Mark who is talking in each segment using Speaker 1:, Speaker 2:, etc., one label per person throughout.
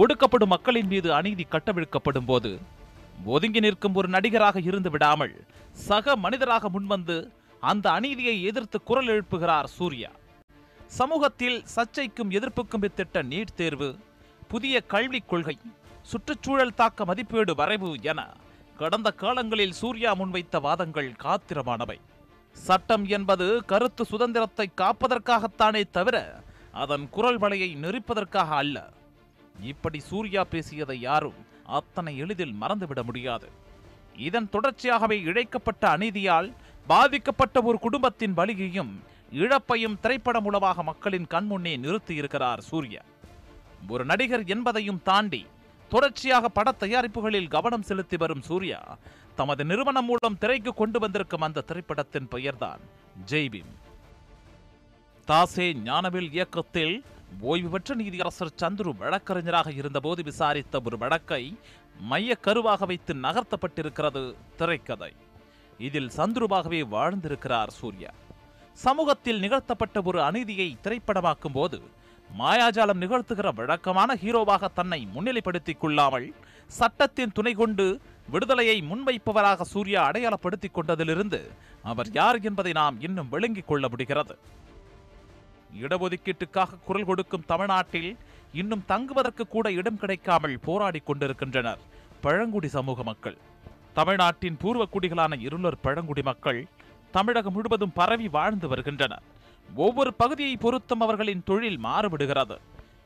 Speaker 1: ஒடுக்கப்படும் மக்களின் மீது அநீதி கட்டவிழ்க்கப்படும் போது ஒதுங்கி நிற்கும் ஒரு நடிகராக இருந்து விடாமல் சக மனிதராக முன்வந்து அந்த அநீதியை எதிர்த்து குரல் எழுப்புகிறார் சூர்யா. சமூகத்தில் சர்ச்சைக்கும் எதிர்ப்புக்கும் வித்திட்ட நீட் தேர்வு புதிய கல்விக் கொள்கை சுற்றுச்சூழல் தாக்க மதிப்பீடு வரைவு என கடந்த காலங்களில் சூர்யா முன்வைத்த வாதங்கள் காத்திரமானவை. சட்டம் என்பது கருத்து சுதந்திரத்தை காப்பதற்காகத்தானே தவிர அதன் குரல் வலையை நெறிப்பதற்காக அல்ல. இப்படி சூர்யா பேசியதை யாரும் அத்தனை எளிதில் மறந்துவிட முடியாது. இதன் தொடர்ச்சியாகவே இழைக்கப்பட்ட அநீதியால் பாதிக்கப்பட்ட ஒரு குடும்பத்தின் வலியையும் இழப்பையும் திரைப்படம் மூலமாக மக்களின் கண்முன்னே நிறுத்தியிருக்கிறார் சூர்யா. ஒரு நடிகர் என்பதையும் தாண்டி தொடர்ச்சியாக பட தயாரிப்புகளில் கவனம் செலுத்தி வரும் சூர்யா தமது நிறுவனம் மூலம் திரைக்கு கொண்டு வந்திருக்கும் அந்த திரைப்படத்தின் பெயர்தான் ஜெய்பீம். தாசே ஞானவில் இயக்கத்தில் ஓய்வு பெற்ற நீதியரசர் சந்துரு வழக்கறிஞராக இருந்தபோது விசாரித்த ஒரு வழக்கை மைய கருவாக வைத்து நகர்த்தப்பட்டிருக்கிறது திரைக்கதை. இதில் சந்துருவாகவே வாழ்ந்திருக்கிறார் சூர்யா. சமூகத்தில் நிகழ்த்தப்பட்ட ஒரு அநீதியை திரைப்படமாக்கும் போது மாயாஜாலம் நிகழ்த்துகிற வழக்கமான ஹீரோவாக தன்னை முன்னிலைப்படுத்திக் கொள்ளாமல் சட்டத்தின் துணை கொண்டு விடுதலையை முன்வைப்பவராக சூர்யா அடையாளப்படுத்திக் கொண்டதிலிருந்து அவர் யார் என்பதை நாம் இன்னும் விளங்கிக் கொள்ள முடிகிறது. இடஒதுக்கீட்டுக்காக குரல் கொடுக்கும் தமிழ்நாட்டில் இன்னும் தங்குவதற்கு கூட இடம் கிடைக்காமல் போராடிக் கொண்டிருக்கின்றனர். பழங்குடி சமூக மக்கள். தமிழ்நாட்டின் பூர்வ குடிகளான இருளர் பழங்குடி மக்கள் தமிழகம் முழுவதும் பரவி வாழ்ந்து வருகின்றனர். ஒவ்வொரு பகுதியை பொருத்தும் அவர்களின் தொழில் மாறுபடுகிறது.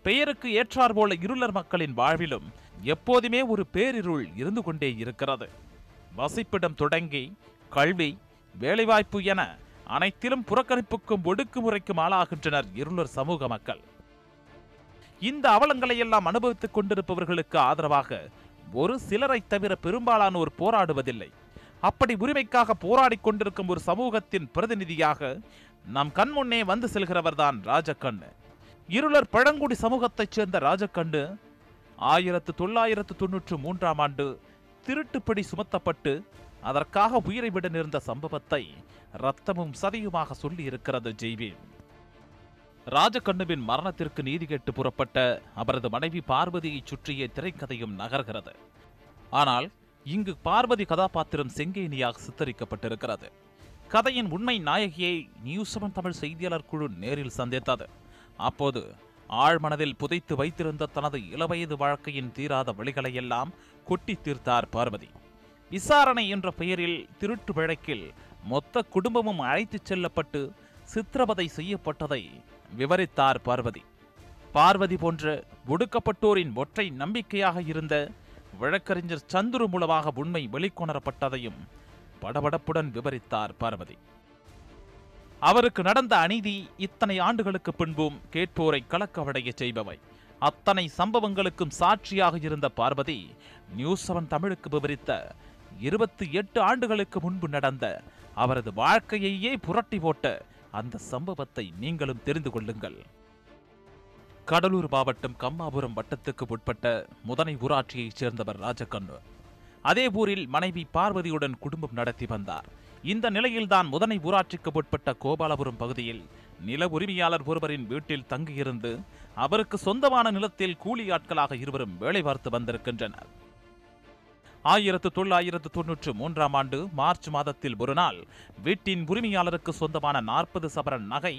Speaker 1: பெயருக்கு ஏற்றார் போல இருளர் மக்களின் வாழ்விலும் எப்போதுமே ஒரு பேரிருள் இருந்து கொண்டே இருக்கிறது. வசிப்பிடம் தொடங்கி கல்வி வேலைவாய்ப்பு என அனைத்திலும் புறக்கணிப்புக்கும் ஒடுக்குமுறைக்கும் ஆளாகின்றனர் இருளர் சமூக மக்கள். இந்த அவலங்களை எல்லாம் அனுபவித்துக் கொண்டிருப்பவர்களுக்கு ஆதரவாக ஒரு சிலரை தவிர பெரும்பாலானோர் போராடுவதில்லை. அப்படி உரிமைக்காக போராடி கொண்டிருக்கும் ஒரு சமூகத்தின் பிரதிநிதியாக நம் கண்முன்னே வந்து செல்கிறவர்தான் ராஜக்கண்ணு. இருளர் பழங்குடி சமூகத்தைச் சேர்ந்த ராஜக்கண்ணு ஆயிரத்து தொள்ளாயிரத்து தொன்னூற்று மூன்றாம் ஆண்டு திருட்டுப்படி சுமத்தப்பட்டு அதற்காக உயிரை விட நேர்ந்த சம்பவத்தை ரத்தமும் சதையுமாக சொல்லி இருக்கிறது ராஜகண்ணுவின் மரணத்திற்கு நீதி கேட்டு புறப்பட்ட அவரது மனைவி பார்வதியைச் சுற்றிய திரைக்கதையும் நகர்கிறது. ஆனால் இங்கு பார்வதி கதாபாத்திரம் செங்கேனியாக சித்தரிக்கப்பட்டிருக்கிறது. கதையின் உண்மை நாயகியை நியூஸ் செவன் தமிழ் செய்தியாளர் குழு நேரில் சந்தித்தது. அப்போது ஆழ்மனதில் புதைத்து வைத்திருந்த தனது இளவயது வாழ்க்கையின் தீராத வழிகளையெல்லாம் கொட்டி தீர்த்தார் பார்வதி. விசாரணை என்ற பெயரில் திருட்டு வழக்கில் மொத்த குடும்பமும் அழைத்துச் செல்லப்பட்டு சித்திரவதை செய்யப்பட்டதை விவரித்தார் பார்வதி. பார்வதி போன்ற ஒடுக்கப்பட்டோரின் ஒற்றை நம்பிக்கையாக இருந்த வழக்கறிஞர் சந்துரு மூலமாக உண்மை வெளிக்கொணரப்பட்டதையும் படபடப்புடன் விவரித்தார் பார்வதி. அவருக்கு நடந்த அநீதி இத்தனை ஆண்டுகளுக்கு பின்பும் கேட்போரை கலக்கவடைய செய்பவை. அத்தனை சம்பவங்களுக்கும் சாட்சியாக இருந்த பார்வதி நியூஸ் செவன் தமிழுக்கு விவரித்த இருபத்தி எட்டு ஆண்டுகளுக்கு முன்பு நடந்த அவரது வாழ்க்கையையே புரட்டி போட்ட அந்த சம்பவத்தை நீங்களும் தெரிந்து கொள்ளுங்கள். கடலூர் மாவட்டம் கம்மாபுரம் வட்டத்துக்கு உட்பட்ட முதனை ஊராட்சியைச் சேர்ந்தவர் ராஜகண்ணு அதே ஊரில் மனைவி பார்வதியுடன் குடும்பம் நடத்தி வந்தார். இந்த நிலையில்தான் முதனை ஊராட்சிக்கு உட்பட்ட கோபாலபுரம் பகுதியில் நில உரிமையாளர் ஒருவரின் வீட்டில் தங்கியிருந்து அவருக்கு சொந்தமான நிலத்தில் கூலி ஆட்களாக இருவரும் வேலை பார்த்து வந்திருக்கின்றனர். ஆயிரத்து தொள்ளாயிரத்து தொன்னூற்று மூன்றாம் ஆண்டு மார்ச் மாதத்தில் ஒரு நாள் வீட்டின் உரிமையாளருக்கு சொந்தமான நாற்பது சவரன் நகை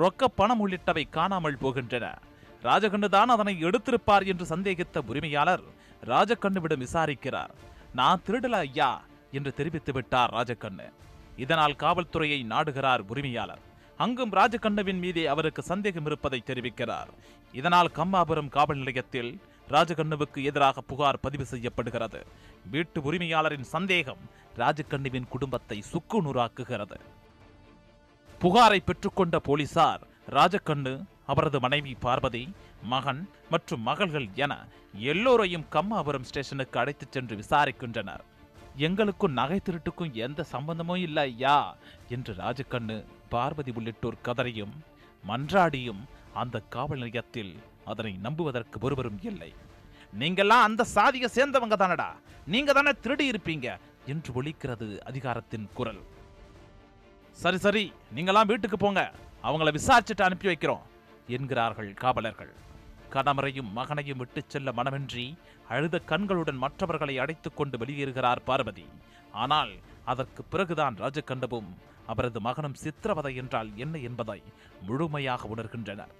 Speaker 1: ரொக்க பணம் உள்ளிட்டவை காணாமல் போகின்றன. ராஜகண்ணு தான் அதனை எடுத்திருப்பார் என்று சந்தேகித்த உரிமையாளர் ராஜகண்ணுவிடம் விசாரிக்கிறார். நான் திருடல ஐயா என்று தெரிவித்து விட்டார் ராஜகண்ணு. இதனால் காவல்துறையை நாடுகிறார் உரிமையாளர். அங்கும் ராஜகண்ணவின் மீதே அவருக்கு சந்தேகம் இருப்பதை தெரிவிக்கிறார். இதனால் கம்மாபுரம் காவல் நிலையத்தில் ராஜகண்ணுவுக்கு எதிராக புகார் பதிவு செய்யப்படுகிறது. வீட்டு உரிமையாளரின் சந்தேகம் ராஜகண்ணுவின் குடும்பத்தை சுக்குநூறாக்குகிறது. புகாரை பெற்றுக்கொண்ட போலீசார் ராஜகண்ணு அவரது மனைவி பார்வதி மகன் மற்றும் மகள்கள் என எல்லோரையும் கம்மாபுரம் ஸ்டேஷனுக்கு அழைத்துச் சென்று விசாரிக்கின்றனர். எங்களுக்கும் நகை திருட்டுக்கும் எந்த சம்பந்தமும் இல்லை ஐயா என்று ராஜகண்ணு பார்வதி உள்ளிட்டோர் கதறியும் மன்றாடியும் அந்த காவல் நிலையத்தில் அதனை நம்புவதற்கு ஒருவரும் இல்லை. நீங்கெல்லாம் அந்த சாதியை சேர்ந்தவங்க தானடா. நீங்க தானே திருடி இருப்பீங்க என்று ஒலிக்கிறது அதிகாரத்தின் குரல். சரி சரி நீங்களாம் வீட்டுக்கு போங்க. அவங்கள விசாரிச்சுட்டு அனுப்பி வைக்கிறோம் என்கிறார்கள் காவலர்கள். கணவரையும் மகனையும் விட்டுச் செல்ல மனமின்றி அழுத கண்களுடன் மற்றவர்களை அடைத்துக் கொண்டு வெளியேறுகிறார் பார்வதி. ஆனால் அதற்கு பிறகுதான் ராஜகண்டவும் அவரது மகனும் சித்திரவதை என்றால் என்ன என்பதை முழுமையாக உணர்கின்றனர்.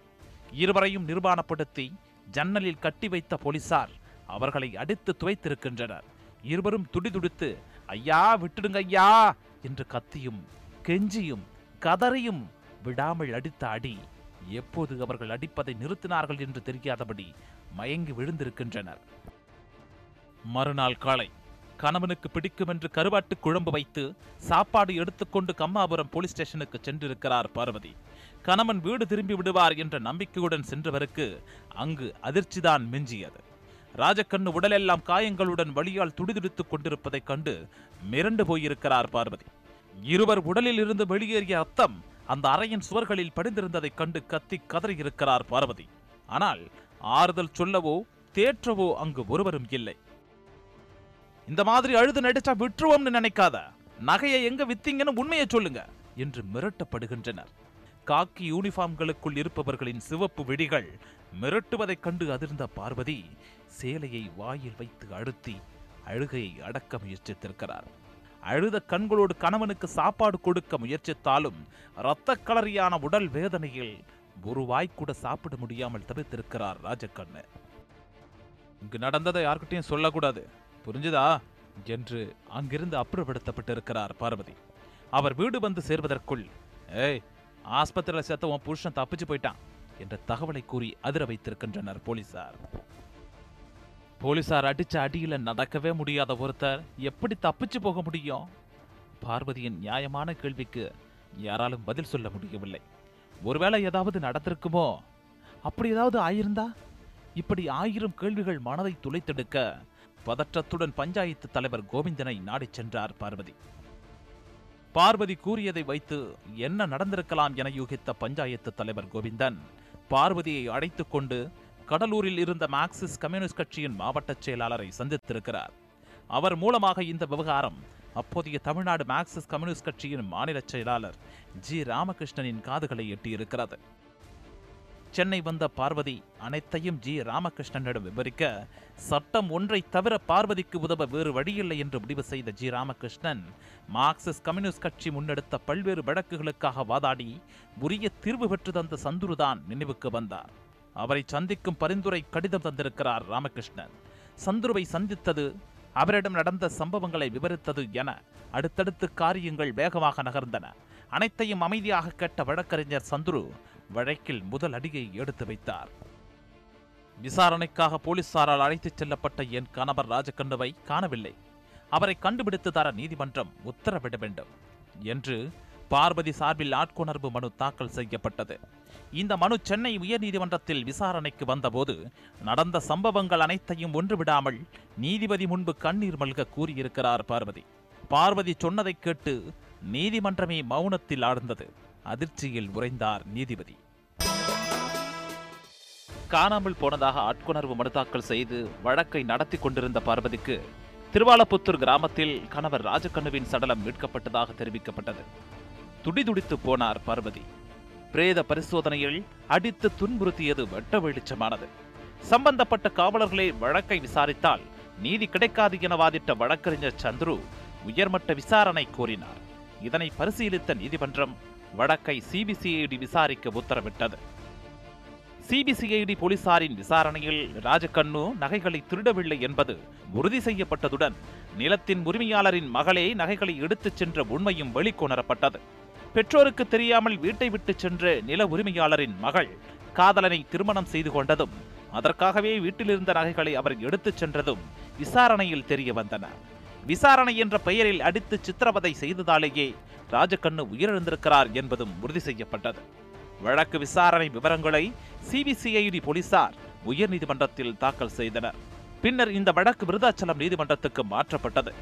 Speaker 1: இருவரையும் நிர்வாணப்படுத்தி ஜன்னலில் கட்டி வைத்த போலீசார் அவர்களை அடித்து துவைத்திருக்கின்றனர். இருவரும் துடிதுடித்து ஐயா விட்டுடுங்க ஐயா! என்று கத்தியும் கெஞ்சியும் கதறியும் விடாமல் அடித்த அடி எப்போது அவர்கள் அடிப்பதை நிறுத்தினார்கள் என்று தெரியாதபடி மயங்கி விழுந்திருக்கின்றனர். மறுநாள் காலை கணவனுக்கு பிடிக்கும் என்று கருவாட்டு குழம்பு வைத்து சாப்பாடு எடுத்துக்கொண்டு கம்மாபுரம் போலீஸ் ஸ்டேஷனுக்கு சென்றிருக்கிறார் பார்வதி. கணவன் வீடு திரும்பி விடுவார் என்ற நம்பிக்கையுடன் சென்றவருக்கு அங்கு அதிர்ச்சிதான் மிஞ்சியது. ராஜக்கண்ணு உடலெல்லாம் காயங்களுடன் வழியால் துடிதுடித்துக் கொண்டிருப்பதைக் கண்டு மிரண்டு போயிருக்கிறார் பார்வதி. இருவர் உடலில் இருந்து வெளியேறிய அத்தம் அந்த அறையின் சுவர்களில் படிந்திருந்ததைக் கண்டு கத்தி கதறியிருக்கிறார் பார்வதி. ஆனால் ஆறுதல் சொல்லவோ தேற்றவோ அங்கு ஒருவரும் இல்லை. இந்த மாதிரி அழுது நடிச்சா விட்டுருவோம்னு நினைக்காத. நகையை எங்க வித்தீங்கன்னு உண்மையை சொல்லுங்க என்று மிரட்டப்படுகின்றனர். காக்கி யூனிஃபார்ம்களுக்குள் இருப்பவர்களின் சிவப்பு விழிகள் மிரட்டுவதைக் கண்டு அதிர்ந்த பார்வதி சேலையை வாயில் வைத்து அழுத்தி அழுகையை அடக்க முயற்சித்திருக்கிறார். அழுத கண்களோடு கணவனுக்கு சாப்பாடு கொடுக்க முயற்சித்தாலும் இரத்த களரியான உடல் வேதனையில் ஒரு வாய்க்கூட சாப்பிட முடியாமல் தவித்திருக்கிறார் ராஜக்கண்ணு. இங்கு நடந்ததை யார்கிட்டையும் சொல்லக்கூடாது. புரிஞ்சுதா? என்று அங்கிருந்து அப்புறப்படுத்தப்பட்டிருக்கிறார் பார்வதி. அவர் வீடு வந்து சேர்வதற்குள் ஏய் ஆஸ்பத்திரியில் சேர்த்த உன் புருஷன் தப்பிச்சு போயிட்டான் என்ற தகவலை கூறி அதிர வைத்திருக்கின்றனர் போலீசார். போலீசார் அடிச்ச அடியில நடக்கவே முடியாத ஒருத்தர் எப்படி தப்பிச்சு போக முடியும்? பார்வதியின் நியாயமான கேள்விக்கு யாராலும் பதில் சொல்ல முடியவில்லை. ஒருவேளை ஏதாவது நடந்திருக்குமோ? அப்படி ஏதாவது ஆயிருந்தா? இப்படி ஆயிரம் கேள்விகள் மனதை துளைத்தெடுக்க பதற்றத்துடன் பஞ்சாயத்து தலைவர் கோவிந்தனை நாடிச் சென்றார் பார்வதி. பார்வதி கூறியதை வைத்து என்ன நடந்திருக்கலாம் என யூகித்த பஞ்சாயத்து தலைவர் கோவிந்தன் பார்வதியை அழைத்துக் கொண்டு கடலூரில் இருந்த மார்க்சிஸ்ட் கம்யூனிஸ்ட் கட்சியின் மாவட்ட செயலாளரை சந்தித்திருக்கிறார். அவர் மூலமாக இந்த விவகாரம் அப்போதைய தமிழ்நாடு மார்க்சிஸ்ட் கம்யூனிஸ்ட் கட்சியின் மாநில செயலாளர் ஜி. ராமகிருஷ்ணனின் காதுகளை எட்டியிருக்கிறது. சென்னை வந்த பார்வதி அனைத்தையும் ஜி. ராமகிருஷ்ணனிடம் விவரிக்க சட்டம் ஒன்றை தவிர பார்வதிக்கு உதவ வேறு வழியில்லை என்று முடிவு செய்த ஜி. ராமகிருஷ்ணன் மார்க்சிஸ்ட் கம்யூனிஸ்ட் கட்சி முன்னெடுத்த பல்வேறு வழக்குகளுக்காக வாதாடி உரிய தீர்வு பெற்று தந்த சந்துருதான் நினைவுக்கு வந்தார். அவரை சந்திக்கும் பரிந்துரை கடிதம் தந்திருக்கிறார் ராமகிருஷ்ணன். சந்துருவை சந்தித்தது அவரிடம் நடந்த சம்பவங்களை விவரித்தது என அடுத்தடுத்து காரியங்கள் வேகமாக நகர்ந்தன. அனைத்தையும் அமைதியாக கேட்ட வழக்கறிஞர் சந்துரு வழக்கில் முதல் அடியை எடுத்து வைத்தார். விசாரணைக்காக போலீசாரால் அழைத்துச் செல்லப்பட்ட என் கணவர் ராஜகண்ணுவை காணவில்லை. அவரை கண்டுபிடித்து தர நீதிமன்றம் உத்தரவிட வேண்டும் என்று பார்வதி சார்பில் ஆட்கொணர்வு மனு தாக்கல் செய்யப்பட்டது. இந்த மனு சென்னை உயர்நீதிமன்றத்தில் விசாரணைக்கு வந்தபோது நடந்த சம்பவங்கள் அனைத்தையும் ஒன்றுவிடாமல் நீதிபதி முன்பு கண்ணீர் மல்க கூறியிருக்கிறார் பார்வதி. பார்வதி சொன்னதை கேட்டு நீதிமன்றமே மௌனத்தில் ஆழ்ந்தது. அதிர்ச்சியில் உறைந்தார் நீதிபதி. காணாமல் போனதாக ஆட்கொணர்வு மனு தாக்கல் செய்து வழக்கை நடத்தி கொண்டிருந்த பார்வதிக்கு திருவாலப்புத்தூர் கிராமத்தில் கணவர் ராஜகண்ணுவின் சடலம் மீட்கப்பட்டதாக தெரிவிக்கப்பட்டது. துடிதுடித்து போனார் பார்வதி. பிரேத பரிசோதனையில் அடித்து துன்புறுத்தியது வெட்ட வெளிச்சமானது. சம்பந்தப்பட்ட காவலர்களே வழக்கை விசாரித்தால் நீதி கிடைக்காது என வாதிட்ட வழக்கறிஞர் சந்துரு உயர்மட்ட விசாரணை கோரினார். இதனை பரிசீலித்த நீதிமன்றம் வழக்கை சிபிசிஐடி விசாரிக்க உத்தரவிட்டது. சிபிசிஐடி போலீசாரின் விசாரணையில் ராஜகண்ணு நகைகளை திருடவில்லை என்பது உறுதி செய்யப்பட்டதுடன் நிலத்தின் உரிமையாளரின் மகளே நகைகளை எடுத்துச் சென்ற உண்மையும் வெளிக்கொணரப்பட்டது. பெற்றோருக்கு தெரியாமல் வீட்டை விட்டு சென்ற நில உரிமையாளரின் மகள் காதலனை திருமணம் செய்து கொண்டதும் அதற்காகவே வீட்டிலிருந்த நகைகளை அவர் எடுத்துச் சென்றதும் விசாரணையில் தெரிய வந்தன விசாரணை என்ற பெயரில் அடித்து சித்திரவதை செய்ததாலேயே ராஜகண்ணு உயிரிழந்திருக்கிறார் என்பதும் உறுதி செய்யப்பட்டது. வழக்கு விசாரணை விவரங்களை சிபிசிஐடி போலீசார் உயர்நீதிமன்றத்தில் தாக்கல் செய்தனர். பின்னர் இந்த வழக்கு விருதாச்சலம் நீதிமன்றத்துக்கு மாற்றப்பட்டது.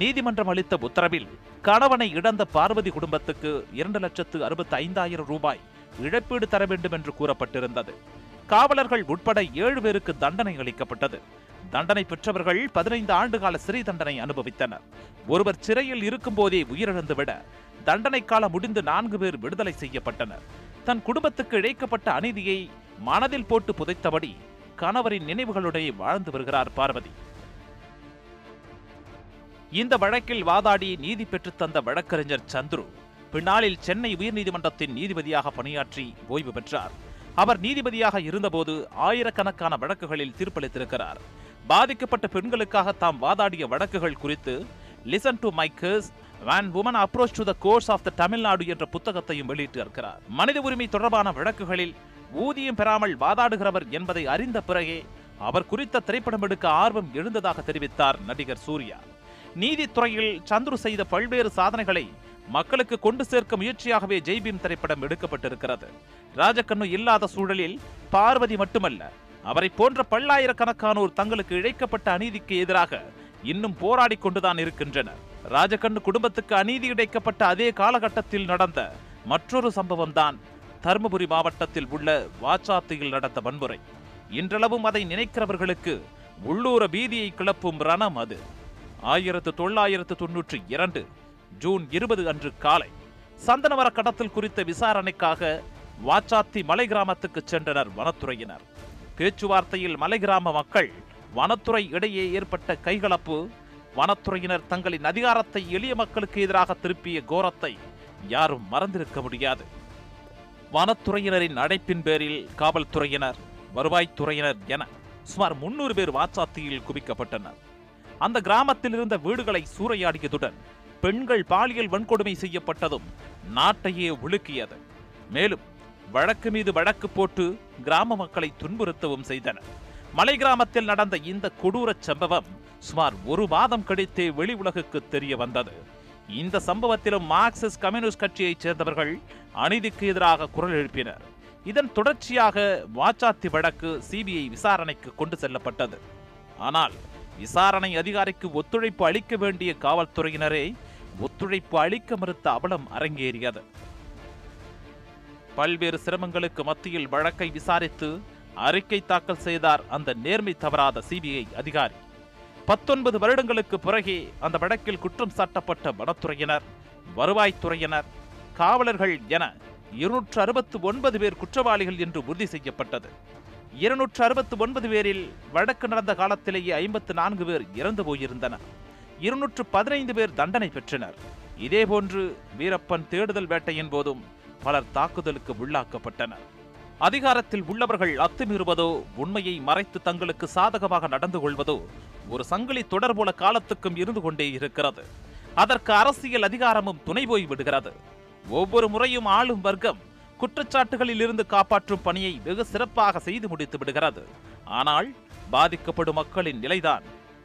Speaker 1: நீதிமன்றம் அளித்த உத்தரவில் கணவனை இழந்த பார்வதி குடும்பத்துக்கு இரண்டு லட்சத்து அறுபத்தி ஐந்தாயிரம் ரூபாய் இழப்பீடு தர வேண்டும் என்று கூறப்பட்டிருந்தது. காவலர்கள் உட்பட ஏழு பேருக்கு தண்டனை அளிக்கப்பட்டது. தண்டனை பெற்றவர்கள் பதினைந்து ஆண்டுகால சிறை தண்டனை அனுபவித்தனர். ஒருவர் சிறையில் இருக்கும்போதே உயிரிழந்துவிட தண்டனை காலம் முடிந்து நான்கு பேர் விடுதலை செய்யப்பட்டனர். தன் குடும்பத்துக்கு இழைக்கப்பட்ட அநீதியை மனதில் போட்டு புதைத்தபடி கணவரின் நினைவுகளுடைய வாழ்ந்து வருகிறார் பார்வதி. இந்த வழக்கில் வாதாடி நீதி பெற்றுத்தந்த வழக்கறிஞர் சந்துரு பின்னாளில் சென்னை உயர்நீதிமன்றத்தின் நீதிபதியாக பணியாற்றி ஓய்வு பெற்றார். அவர் நீதிபதியாக இருந்தபோது ஆயிரக்கணக்கான வழக்குகளில் தீர்ப்பளித்திருக்கிறார். பாதிக்கப்பட்ட பெண்களுக்காக தாம் வாதாடிய வழக்குகள் குறித்து listen to my when women approach to the course of the Tamil Nadu என்ற புத்தகத்தையும் வெளியிட்டு இருக்கிறார் மனித உரிமை தொடர்பான வழக்குகளில் ஊதியம் பெறாமல் வாதாடுகிறவர் என்பதை அறிந்த பிறகே அவர் குறித்த திரைப்படம் எடுக்க ஆர்வம் எழுந்ததாக தெரிவித்தார் நடிகர் சூர்யா. நீதித்துறையில் சந்துரு செய்த பல்வேறு சாதனைகளை மக்களுக்கு கொண்டு சேர்க்க முயற்சியாகவே ஜெய்பீம் திரைப்படம் எடுக்கப்பட்டிருக்கிறது. ராஜக்கண்ணு இல்லாத சூழலில் பார்வதி மட்டுமல்ல அவரை போன்ற பல்லாயிரக்கணக்கானோர் தங்களுக்கு இழைக்கப்பட்ட அநீதிக்கு எதிராக இன்னும் போராடிக் கொண்டுதான் இருக்கின்றனர். ராஜகண்ணு குடும்பத்துக்கு அநீதி இழைக்கப்பட்ட அதே காலகட்டத்தில் நடந்த மற்றொரு சம்பவம் தான் தருமபுரி மாவட்டத்தில் உள்ள வாச்சாத்தியில் நடந்த வன்முறை. இன்றளவும் அதை நினைக்கிறவர்களுக்கு உள்ளூர பீதியை கிளப்பும் ரணம் அது. ஆயிரத்து தொள்ளாயிரத்து தொன்னூற்றி இரண்டு ஜூன் இருபது அன்று காலை சந்தனமர கடத்தல் குறித்த விசாரணைக்காக வாச்சாத்தி மலை கிராமத்துக்கு சென்றனர் வனத்துறையினர். பேச்சுவார்த்தையில் மலை கிராம மக்கள் வனத்துறை இடையே ஏற்பட்ட கைகலப்பு வனத்துறையினர் தங்களின் அதிகாரத்தை எளிய மக்களுக்கு எதிராக திருப்பிய கோரத்தை யாரும் மறந்திருக்க முடியாது. வனத்துறையினரின் அழைப்பின் பேரில் காவல்துறையினர் வருவாய்த்துறையினர் என சுமார் முன்னூறு பேர் வாச்சாத்தியில் குவிக்கப்பட்டனர். அந்த கிராமத்தில் இருந்த வீடுகளை சூறையாடியதுடன் பெண்கள் பாலியல் வன்கொடுமை செய்யப்பட்டதும் நாட்டையே உலுக்கியது மேலும் வழக்கு மீது வழக்கு போட்டு கிராம மக்களை துன்புறுத்தவும் செய்தனர். மலை கிராமத்தில் நடந்த இந்த கொடூர சம்பவம் சுமார் ஒரு மாதம் கழித்தே வெளி உலகுக்கு தெரிய வந்தது. இந்த சம்பவத்திலும் மார்க்சிஸ்ட் கம்யூனிஸ்ட் கட்சியைச் சேர்ந்தவர்கள் அநீதிக்கு எதிராக குரல் எழுப்பினர். இதன் தொடர்ச்சியாக வாச்சாத்தி வழக்கு சிபிஐ விசாரணைக்கு கொண்டு செல்லப்பட்டது. ஆனால் விசாரணை அதிகாரிக்கு ஒத்துழைப்பு அளிக்க வேண்டிய காவல்துறையினரே ஒத்துழைப்பு அளிக்க மறுத்த அவலம் அரங்கேறியது. பல்வேறு சிரமங்களுக்கு மத்தியில் வழக்கை விசாரித்து அறிக்கை தாக்கல் செய்தார் அந்த நேர்மை தவறாத சிபிஐ அதிகாரி. பத்தொன்பது வருடங்களுக்கு பிறகே அந்த வழக்கில் குற்றம் சாட்டப்பட்ட வனத்துறையினர் வருவாய்த்துறையினர் காவலர்கள் என இருநூற்று அறுபத்து ஒன்பது பேர் குற்றவாளிகள் என்று உறுதி செய்யப்பட்டது. இருநூற்று அறுபத்து ஒன்பது பேரில் வழக்கு நடந்த காலத்திலேயே ஐம்பத்து நான்கு பேர் இறந்து போயிருந்தனர். இருநூற்று பதினைந்து பேர் தண்டனை பெற்றனர். இதேபோன்று வீரப்பன் தேடுதல் வேட்டையின் போதும் பலர் தாக்குதலுக்கு உள்ளாக்கப்பட்டனர். அதிகாரத்தில் உள்ளவர்கள் அத்துமீறுவதோ உண்மையை மறைத்து தங்களுக்கு சாதகமாக நடந்து கொள்வதோ ஒரு சங்கிலி தொடர் போல காலத்துக்கும் இருந்து கொண்டே இருக்கிறது. அதற்கு அரசியல் அதிகாரமும் துணை போய் விடுகிறது. ஒவ்வொரு முறையும் ஆளும் வர்க்கம் குற்றச்சாட்டுகளில் இருந்து காப்பாற்றும் பணியை வெகு சிறப்பாக செய்து முடித்து விடுகிறது. ஆனால் பாதிக்கப்படும் மக்களின் நிலைதான்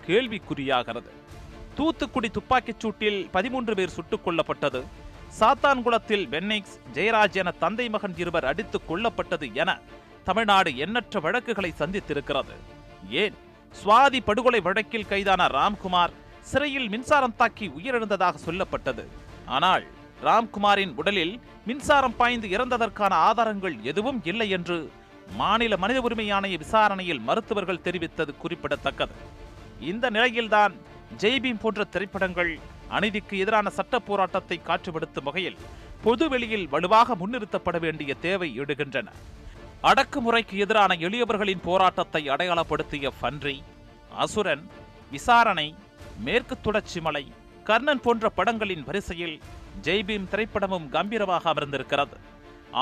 Speaker 1: கேள்விக்குறியாகிறது. தூத்துக்குடி துப்பாக்கிச் சூட்டில் பதிமூன்று பேர் சுட்டுக் கொல்லப்பட்டது. சாத்தான்குளத்தில் பென்னிக்ஸ் ஜெயராஜ் என தந்தை மகன் இருவர் அடித்துக் கொல்லப்பட்டது என தமிழ்நாடு எண்ணற்ற வழக்குகளை சந்தித்திருக்கிறது. ஏன்? சுவாதி படுகொலை வழக்கில் கைதான ராம்குமார் சிறையில் மின்சாரம் தாக்கி உயிரிழந்ததாக சொல்லப்பட்டது. ஆனால் ராம்குமாரின் உடலில் மின்சாரம் பாய்ந்து இறந்ததற்கான ஆதாரங்கள் எதுவும் இல்லை என்று மாநில மனித உரிமை ஆணைய விசாரணையில் மருத்துவர்கள் தெரிவித்தது குறிப்பிடத்தக்கது. இந்த நிலையில்தான் ஜெய்பீம் போன்ற திரைப்படங்கள் அநீதிக்கு எதிரான சட்ட போராட்டத்தை காற்றுப்படுத்தும் வகையில் பொதுவெளியில் வலுவாக முன்னிறுத்தப்பட வேண்டிய தேவை எடுகின்றன அடக்குமுறைக்கு எதிரான எளியவர்களின் போராட்டத்தை அடையாளப்படுத்திய ஃபன்றி அசுரன் விசாரணை மேற்கு தொடர்ச்சி மலை கர்ணன் போன்ற படங்களின் வரிசையில் ஜெய்பீம் திரைப்படமும் கம்பீரமாக அமர்ந்திருக்கிறது.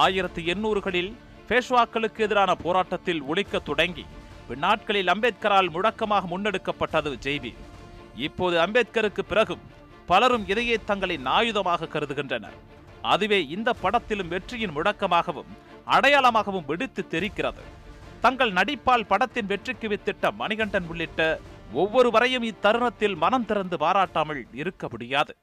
Speaker 1: ஆயிரத்தி எண்ணூறுகளில் பேஷ்வாக்களுக்கு எதிரான போராட்டத்தில் ஒழிக்க தொடங்கி பின்னாட்களில் அம்பேத்கரால் முழக்கமாக முன்னெடுக்கப்பட்டது ஜெய்பீம் இப்போது அம்பேத்கருக்கு பிறகும் பலரும் இதையே தங்களின் ஆயுதமாக கருதுகின்றனர். அதுவே இந்த படத்திலும் வெற்றியின் முழக்கமாகவும் அடையாளமாகவும் வெடித்து தெரிக்கிறது தங்கள் நடிப்பால் படத்தின் வெற்றிக்கு வித்திட்ட மணிகண்டன் உள்ளிட்ட ஒவ்வொருவரையும் இத்தருணத்தில் மனம் திறந்து பாராட்டாமல் இருக்க முடியாது.